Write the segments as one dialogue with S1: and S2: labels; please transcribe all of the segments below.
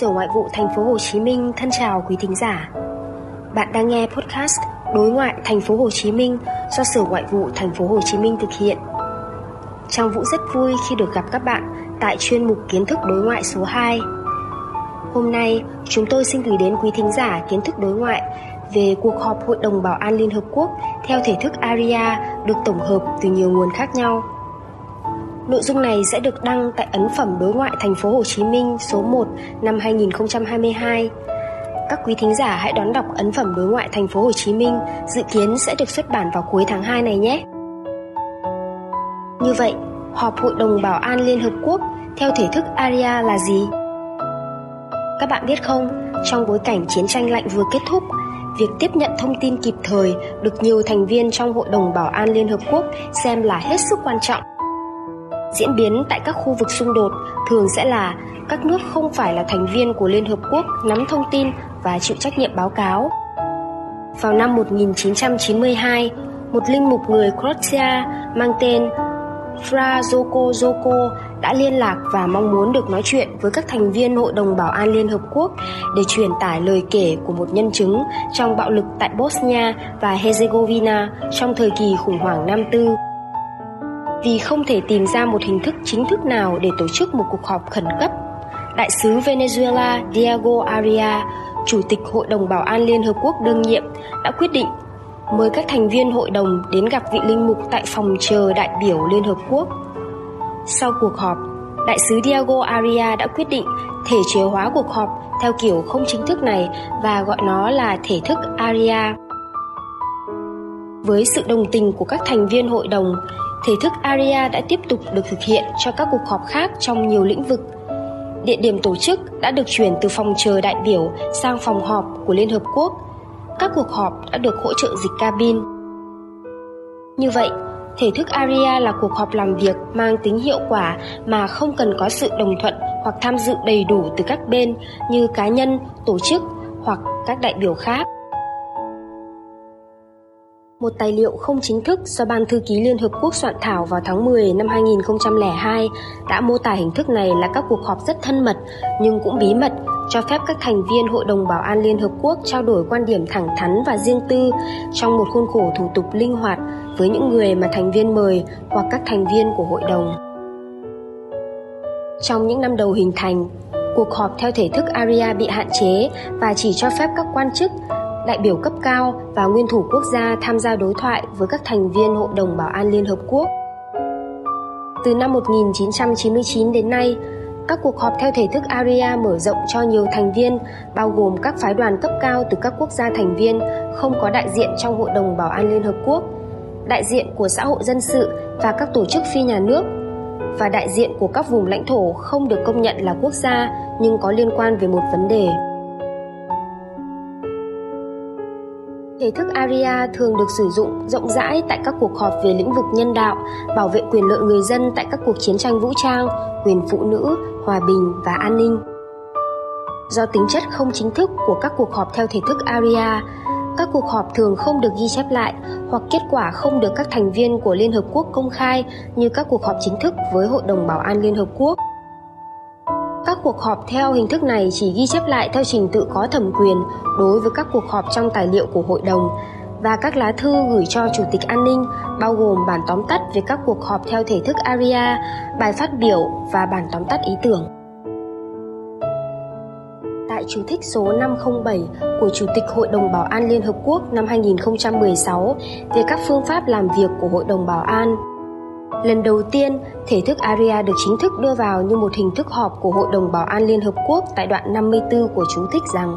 S1: Sở Ngoại vụ Thành phố Hồ Chí Minh thân chào quý thính giả. Bạn đang nghe podcast Đối ngoại Thành phố Hồ Chí Minh do Sở Ngoại vụ Thành phố Hồ Chí Minh thực hiện. Trang Vũ rất vui khi được gặp các bạn tại chuyên mục Kiến thức đối ngoại số 2. Hôm nay, chúng tôi xin gửi đến quý thính giả kiến thức đối ngoại về cuộc họp Hội đồng Bảo an Liên Hợp Quốc theo thể thức ARIA được tổng hợp từ nhiều nguồn khác nhau. Nội dung này sẽ được đăng tại ấn phẩm đối ngoại thành phố Hồ Chí Minh số 1 năm 2022. Các quý thính giả hãy đón đọc ấn phẩm đối ngoại thành phố Hồ Chí Minh dự kiến sẽ được xuất bản vào cuối tháng 2 này nhé. Như vậy, họp Hội đồng Bảo an Liên Hợp Quốc theo thể thức ARIA là gì? Các bạn biết không, trong bối cảnh chiến tranh lạnh vừa kết thúc, việc tiếp nhận thông tin kịp thời được nhiều thành viên trong Hội đồng Bảo an Liên Hợp Quốc xem là hết sức quan trọng Diễn biến tại các khu vực xung đột thường sẽ là các nước không phải là thành viên của Liên Hợp Quốc nắm thông tin và chịu trách nhiệm báo cáo. Vào năm 1992, một linh mục người Croatia mang tên Fra Zoko Zoko đã liên lạc và mong muốn được nói chuyện với các thành viên Hội đồng Bảo an Liên Hợp Quốc để truyền tải lời kể của một nhân chứng trong bạo lực tại Bosnia và Herzegovina trong thời kỳ khủng hoảng năm tư vì không thể tìm ra một hình thức chính thức nào để tổ chức một cuộc họp khẩn cấp. Đại sứ Venezuela Diego Aria, Chủ tịch Hội đồng Bảo an Liên Hợp Quốc đương nhiệm, đã quyết định mời các thành viên hội đồng đến gặp vị linh mục tại phòng chờ đại biểu Liên Hợp Quốc. Sau cuộc họp, Đại sứ Diego Aria đã quyết định thể chế hóa cuộc họp theo kiểu không chính thức này và gọi nó là thể thức Aria. Với sự đồng tình của các thành viên hội đồng, thể thức ARIA đã tiếp tục được thực hiện cho các cuộc họp khác trong nhiều lĩnh vực. Địa điểm tổ chức đã được chuyển từ phòng chờ đại biểu sang phòng họp của Liên Hợp Quốc. Các cuộc họp đã được hỗ trợ dịch cabin. Như vậy, thể thức ARIA là cuộc họp làm việc mang tính hiệu quả mà không cần có sự đồng thuận hoặc tham dự đầy đủ từ các bên như cá nhân, tổ chức hoặc các đại biểu khác. Một tài liệu không chính thức do Ban Thư ký Liên Hợp Quốc soạn thảo vào tháng 10 năm 2002 đã mô tả hình thức này là các cuộc họp rất thân mật nhưng cũng bí mật cho phép các thành viên Hội đồng Bảo an Liên Hợp Quốc trao đổi quan điểm thẳng thắn và riêng tư trong một khuôn khổ thủ tục linh hoạt với những người mà thành viên mời hoặc các thành viên của hội đồng. Trong những năm đầu hình thành, cuộc họp theo thể thức ARIA bị hạn chế và chỉ cho phép các quan chức đại biểu cấp cao và nguyên thủ quốc gia tham gia đối thoại với các thành viên Hội đồng Bảo an Liên Hợp Quốc. Từ năm 1999 đến nay, các cuộc họp theo thể thức ARIA mở rộng cho nhiều thành viên, bao gồm các phái đoàn cấp cao từ các quốc gia thành viên không có đại diện trong Hội đồng Bảo an Liên Hợp Quốc, đại diện của xã hội dân sự và các tổ chức phi nhà nước, và đại diện của các vùng lãnh thổ không được công nhận là quốc gia nhưng có liên quan về một vấn đề. Thể thức ARIA thường được sử dụng rộng rãi tại các cuộc họp về lĩnh vực nhân đạo, bảo vệ quyền lợi người dân tại các cuộc chiến tranh vũ trang, quyền phụ nữ, hòa bình và an ninh. Do tính chất không chính thức của các cuộc họp theo thể thức ARIA, các cuộc họp thường không được ghi chép lại hoặc kết quả không được các thành viên của Liên Hợp Quốc công khai như các cuộc họp chính thức với Hội đồng Bảo an Liên Hợp Quốc. Các cuộc họp theo hình thức này chỉ ghi chép lại theo trình tự có thẩm quyền đối với các cuộc họp trong tài liệu của hội đồng và các lá thư gửi cho Chủ tịch An ninh bao gồm bản tóm tắt về các cuộc họp theo thể thức ARIA, bài phát biểu và bản tóm tắt ý tưởng. Tại chú thích số 507 của Chủ tịch Hội đồng Bảo an Liên Hợp Quốc năm 2016 về các phương pháp làm việc của Hội đồng Bảo an, Lần đầu tiên, thể thức ARIA được chính thức đưa vào như một hình thức họp của Hội đồng Bảo an Liên Hợp Quốc tại đoạn 54 của chú thích rằng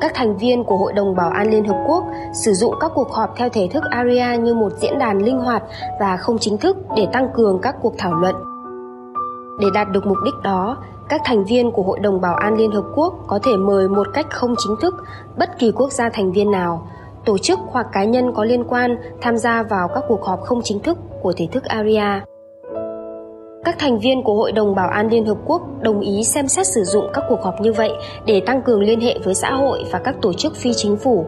S1: các thành viên của Hội đồng Bảo an Liên Hợp Quốc sử dụng các cuộc họp theo thể thức ARIA như một diễn đàn linh hoạt và không chính thức để tăng cường các cuộc thảo luận. Để đạt được mục đích đó, các thành viên của Hội đồng Bảo an Liên Hợp Quốc có thể mời một cách không chính thức bất kỳ quốc gia thành viên nào, tổ chức hoặc cá nhân có liên quan tham gia vào các cuộc họp không chính thức của thể thức ARIA. Các thành viên của Hội đồng Bảo an Liên Hợp Quốc đồng ý xem xét sử dụng các cuộc họp như vậy để tăng cường liên hệ với xã hội và các tổ chức phi chính phủ,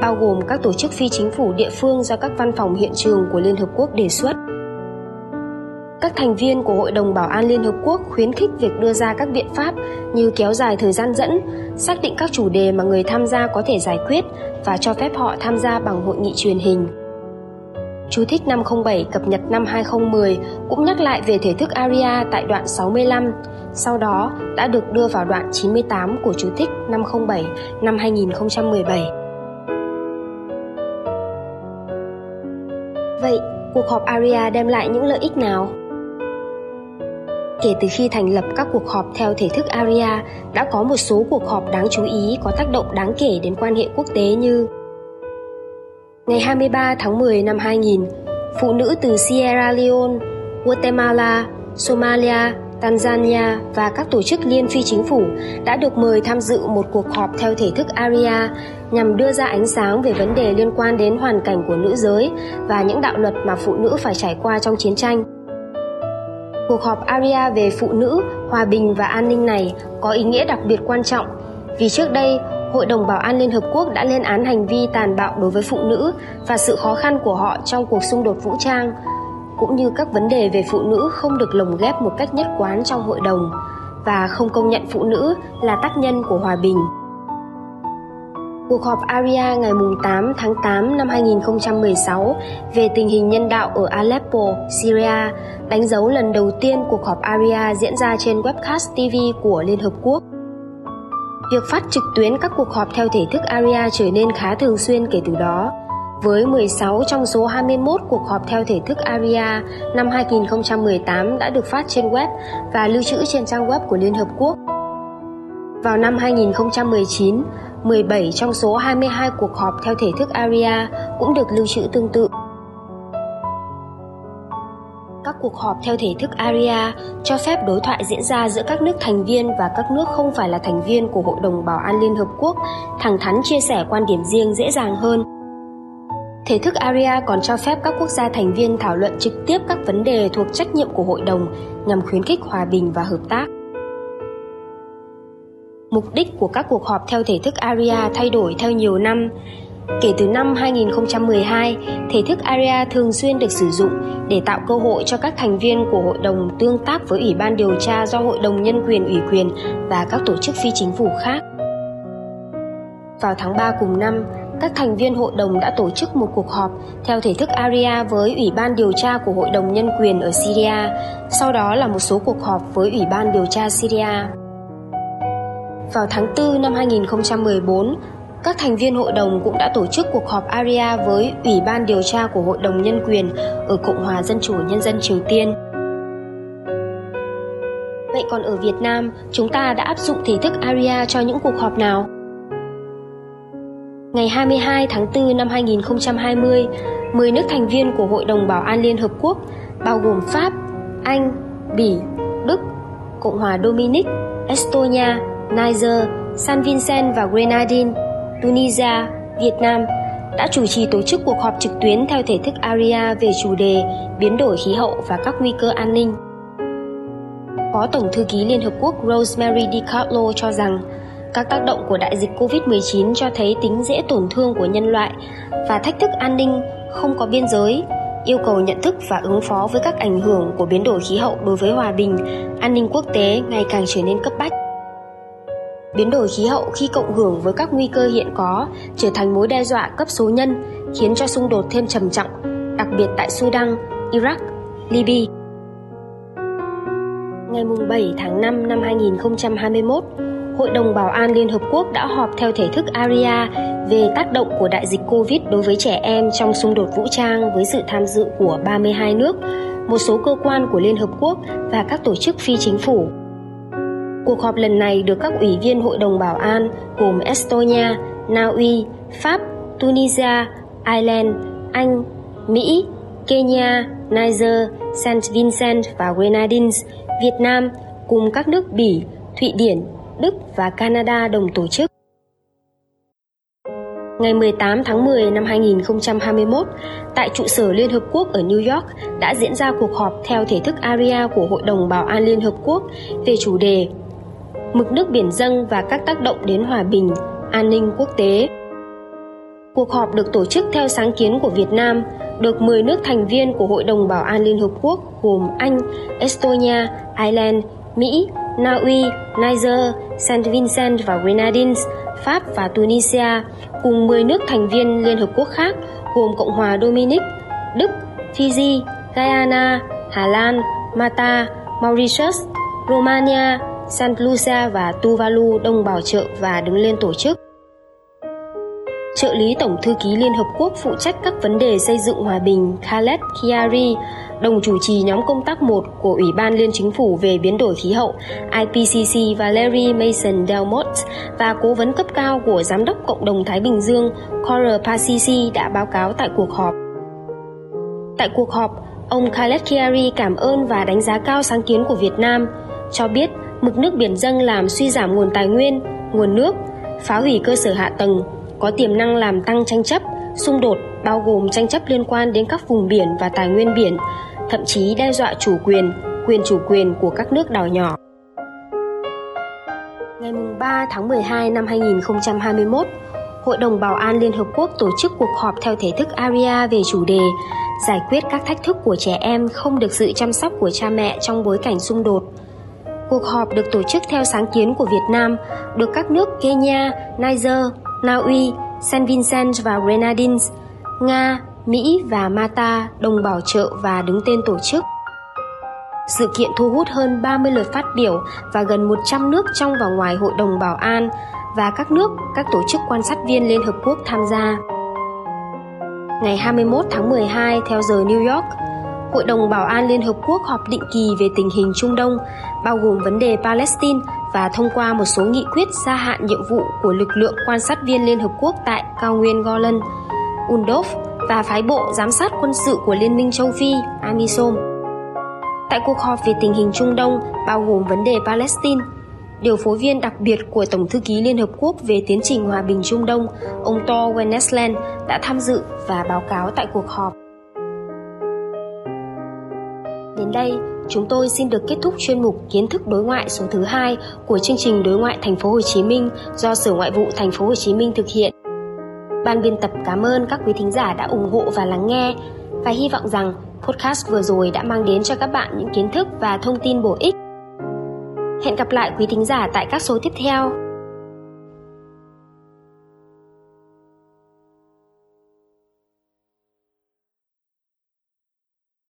S1: bao gồm các tổ chức phi chính phủ địa phương do các văn phòng hiện trường của Liên Hợp Quốc đề xuất. các thành viên của Hội đồng Bảo an Liên Hợp Quốc khuyến khích việc đưa ra các biện pháp như kéo dài thời gian dẫn, xác định các chủ đề mà người tham gia có thể giải quyết và cho phép họ tham gia bằng hội nghị truyền hình. Chú thích 507 cập nhật năm 2010 cũng nhắc lại về thể thức ARIA tại đoạn 65, sau đó đã được đưa vào đoạn 98 của chú thích 507 năm 2017. Vậy, cuộc họp ARIA đem lại những lợi ích nào? Kể từ khi thành lập các cuộc họp theo thể thức ARIA, đã có một số cuộc họp đáng chú ý có tác động đáng kể đến quan hệ quốc tế như Ngày 23 tháng 10 năm 2000, phụ nữ từ Sierra Leone, Guatemala, Somalia, Tanzania và các tổ chức liên phi chính phủ đã được mời tham dự một cuộc họp theo thể thức ARIA nhằm đưa ra ánh sáng về vấn đề liên quan đến hoàn cảnh của nữ giới và những đạo luật mà phụ nữ phải trải qua trong chiến tranh. Cuộc họp ARIA về phụ nữ, hòa bình và an ninh này có ý nghĩa đặc biệt quan trọng vì trước đây Hội đồng Bảo an Liên Hợp Quốc đã lên án hành vi tàn bạo đối với phụ nữ và sự khó khăn của họ trong cuộc xung đột vũ trang, cũng như các vấn đề về phụ nữ không được lồng ghép một cách nhất quán trong hội đồng và không công nhận phụ nữ là tác nhân của hòa bình. Cuộc họp ARIA ngày 8 tháng 8 năm 2016 về tình hình nhân đạo ở Aleppo, Syria đánh dấu lần đầu tiên cuộc họp ARIA diễn ra trên webcast TV của Liên Hợp Quốc. Việc phát trực tuyến các cuộc họp theo thể thức ARIA trở nên khá thường xuyên kể từ đó, với 16 trong số 21 cuộc họp theo thể thức ARIA năm 2018 đã được phát trên web và lưu trữ trên trang web của Liên Hợp Quốc. Vào năm 2019, 17 trong số 22 cuộc họp theo thể thức ARIA cũng được lưu trữ tương tự cuộc họp theo thể thức ARIA cho phép đối thoại diễn ra giữa các nước thành viên và các nước không phải là thành viên của Hội đồng Bảo an Liên Hợp Quốc thẳng thắn chia sẻ quan điểm riêng dễ dàng hơn. Thể thức ARIA còn cho phép các quốc gia thành viên thảo luận trực tiếp các vấn đề thuộc trách nhiệm của hội đồng nhằm khuyến khích hòa bình và hợp tác. Mục đích của các cuộc họp theo thể thức ARIA thay đổi theo nhiều năm. Kể từ năm 2012, thể thức ARIA thường xuyên được sử dụng để tạo cơ hội cho các thành viên của hội đồng tương tác với Ủy ban điều tra do Hội đồng Nhân quyền ủy quyền và các tổ chức phi chính phủ khác. Vào tháng 3 cùng năm, các thành viên hội đồng đã tổ chức một cuộc họp theo thể thức ARIA với Ủy ban điều tra của Hội đồng Nhân quyền ở Syria, sau đó là một số cuộc họp với Ủy ban điều tra Syria. Vào tháng 4 năm 2014, các thành viên hội đồng cũng đã tổ chức cuộc họp ARIA với Ủy ban điều tra của Hội đồng Nhân quyền ở Cộng hòa Dân chủ Nhân dân Triều Tiên. Vậy còn ở Việt Nam, chúng ta đã áp dụng thể thức ARIA cho những cuộc họp nào? Ngày 22 tháng 4 năm 2020, 10 nước thành viên của Hội đồng Bảo an Liên Hợp Quốc bao gồm Pháp, Anh, Bỉ, Đức, Cộng hòa Dominic, Estonia, Niger, San Vincent và Grenadines, Tunisia, Việt Nam đã chủ trì tổ chức cuộc họp trực tuyến theo thể thức ARIA về chủ đề biến đổi khí hậu và các nguy cơ an ninh. Phó Tổng thư ký Liên Hợp Quốc Rosemary DiCarlo cho rằng các tác động của đại dịch COVID-19 cho thấy tính dễ tổn thương của nhân loại và thách thức an ninh không có biên giới, yêu cầu nhận thức và ứng phó với các ảnh hưởng của biến đổi khí hậu đối với hòa bình, an ninh quốc tế ngày càng trở nên cấp bách. Biến đổi khí hậu khi cộng hưởng với các nguy cơ hiện có trở thành mối đe dọa cấp số nhân, khiến cho xung đột thêm trầm trọng, đặc biệt tại Sudan, Iraq, Libya. Ngày 7 tháng 5 năm 2021, Hội đồng Bảo an Liên Hợp Quốc đã họp theo thể thức ARIA về tác động của đại dịch COVID đối với trẻ em trong xung đột vũ trang với sự tham dự của 32 nước, một số cơ quan của Liên Hợp Quốc và các tổ chức phi chính phủ. Cuộc họp lần này được các ủy viên Hội đồng Bảo an gồm Estonia, Na Uy, Pháp, Tunisia, Ireland, Anh, Mỹ, Kenya, Niger, Saint Vincent và Grenadines, Việt Nam cùng các nước Bỉ, Thụy Điển, Đức và Canada đồng tổ chức. Ngày 18 tháng 10 năm 2021, tại trụ sở Liên Hợp Quốc ở New York đã diễn ra cuộc họp theo thể thức ARIA của Hội đồng Bảo an Liên Hợp Quốc về chủ đề Mực nước biển dâng và các tác động đến hòa bình, an ninh quốc tế. Cuộc họp được tổ chức theo sáng kiến của Việt Nam, được 10 nước thành viên của Hội đồng Bảo an Liên Hợp Quốc gồm Anh, Estonia, Ireland, Mỹ, Na Uy, Niger, Saint Vincent và Grenadines, Pháp và Tunisia cùng 10 nước thành viên Liên Hợp Quốc khác gồm Cộng hòa Dominic, Đức, Fiji, Guyana, Hà Lan, Malta, Mauritius, Romania, San Lucia và Tuvalu đông bảo trợ và đứng lên tổ chức. Trợ lý Tổng thư ký Liên Hợp Quốc phụ trách các vấn đề xây dựng hòa bình Khaled Khiari, đồng chủ trì nhóm công tác 1 của Ủy ban Liên Chính phủ về biến đổi khí hậu IPCC Valerie Mason Delmont và cố vấn cấp cao của Giám đốc Cộng đồng Thái Bình Dương Cora Pasisi đã báo cáo tại cuộc họp. Tại cuộc họp, ông Khaled Khiari cảm ơn và đánh giá cao sáng kiến của Việt Nam, cho biết mực nước biển dâng làm suy giảm nguồn tài nguyên, nguồn nước, phá hủy cơ sở hạ tầng, có tiềm năng làm tăng tranh chấp, xung đột bao gồm tranh chấp liên quan đến các vùng biển và tài nguyên biển, thậm chí đe dọa chủ quyền, quyền chủ quyền của các nước đảo nhỏ. Ngày 3 tháng 12 năm 2021, Hội đồng Bảo an Liên Hợp Quốc tổ chức cuộc họp theo thể thức ARIA về chủ đề giải quyết các thách thức của trẻ em không được sự chăm sóc của cha mẹ trong bối cảnh xung đột. Cuộc họp được tổ chức theo sáng kiến của Việt Nam, được các nước Kenya, Niger, Na Uy, Saint Vincent và Grenadines, Nga, Mỹ và Malta đồng bảo trợ và đứng tên tổ chức. Sự kiện thu hút hơn 30 lượt phát biểu và gần 100 nước trong và ngoài Hội đồng Bảo an và các nước, các tổ chức quan sát viên Liên Hợp Quốc tham gia. Ngày 21 tháng 12 theo giờ New York, Hội đồng Bảo an Liên Hợp Quốc họp định kỳ về tình hình Trung Đông, bao gồm vấn đề Palestine và thông qua một số nghị quyết gia hạn nhiệm vụ của lực lượng quan sát viên Liên Hợp Quốc tại cao nguyên Golan, UNDOF và phái bộ giám sát quân sự của Liên minh châu Phi, AMISOM. Tại cuộc họp về tình hình Trung Đông, bao gồm vấn đề Palestine, điều phối viên đặc biệt của Tổng thư ký Liên Hợp Quốc về tiến trình hòa bình Trung Đông, ông Thor Wennesland đã tham dự và báo cáo tại cuộc họp. Đến đây, chúng tôi xin được kết thúc chuyên mục kiến thức đối ngoại số thứ hai của chương trình đối ngoại thành phố Hồ Chí Minh do Sở Ngoại vụ thành phố Hồ Chí Minh thực hiện. Ban biên tập cảm ơn các quý thính giả đã ủng hộ và lắng nghe và hy vọng rằng podcast vừa rồi đã mang đến cho các bạn những kiến thức và thông tin bổ ích. Hẹn gặp lại quý thính giả tại các số tiếp theo.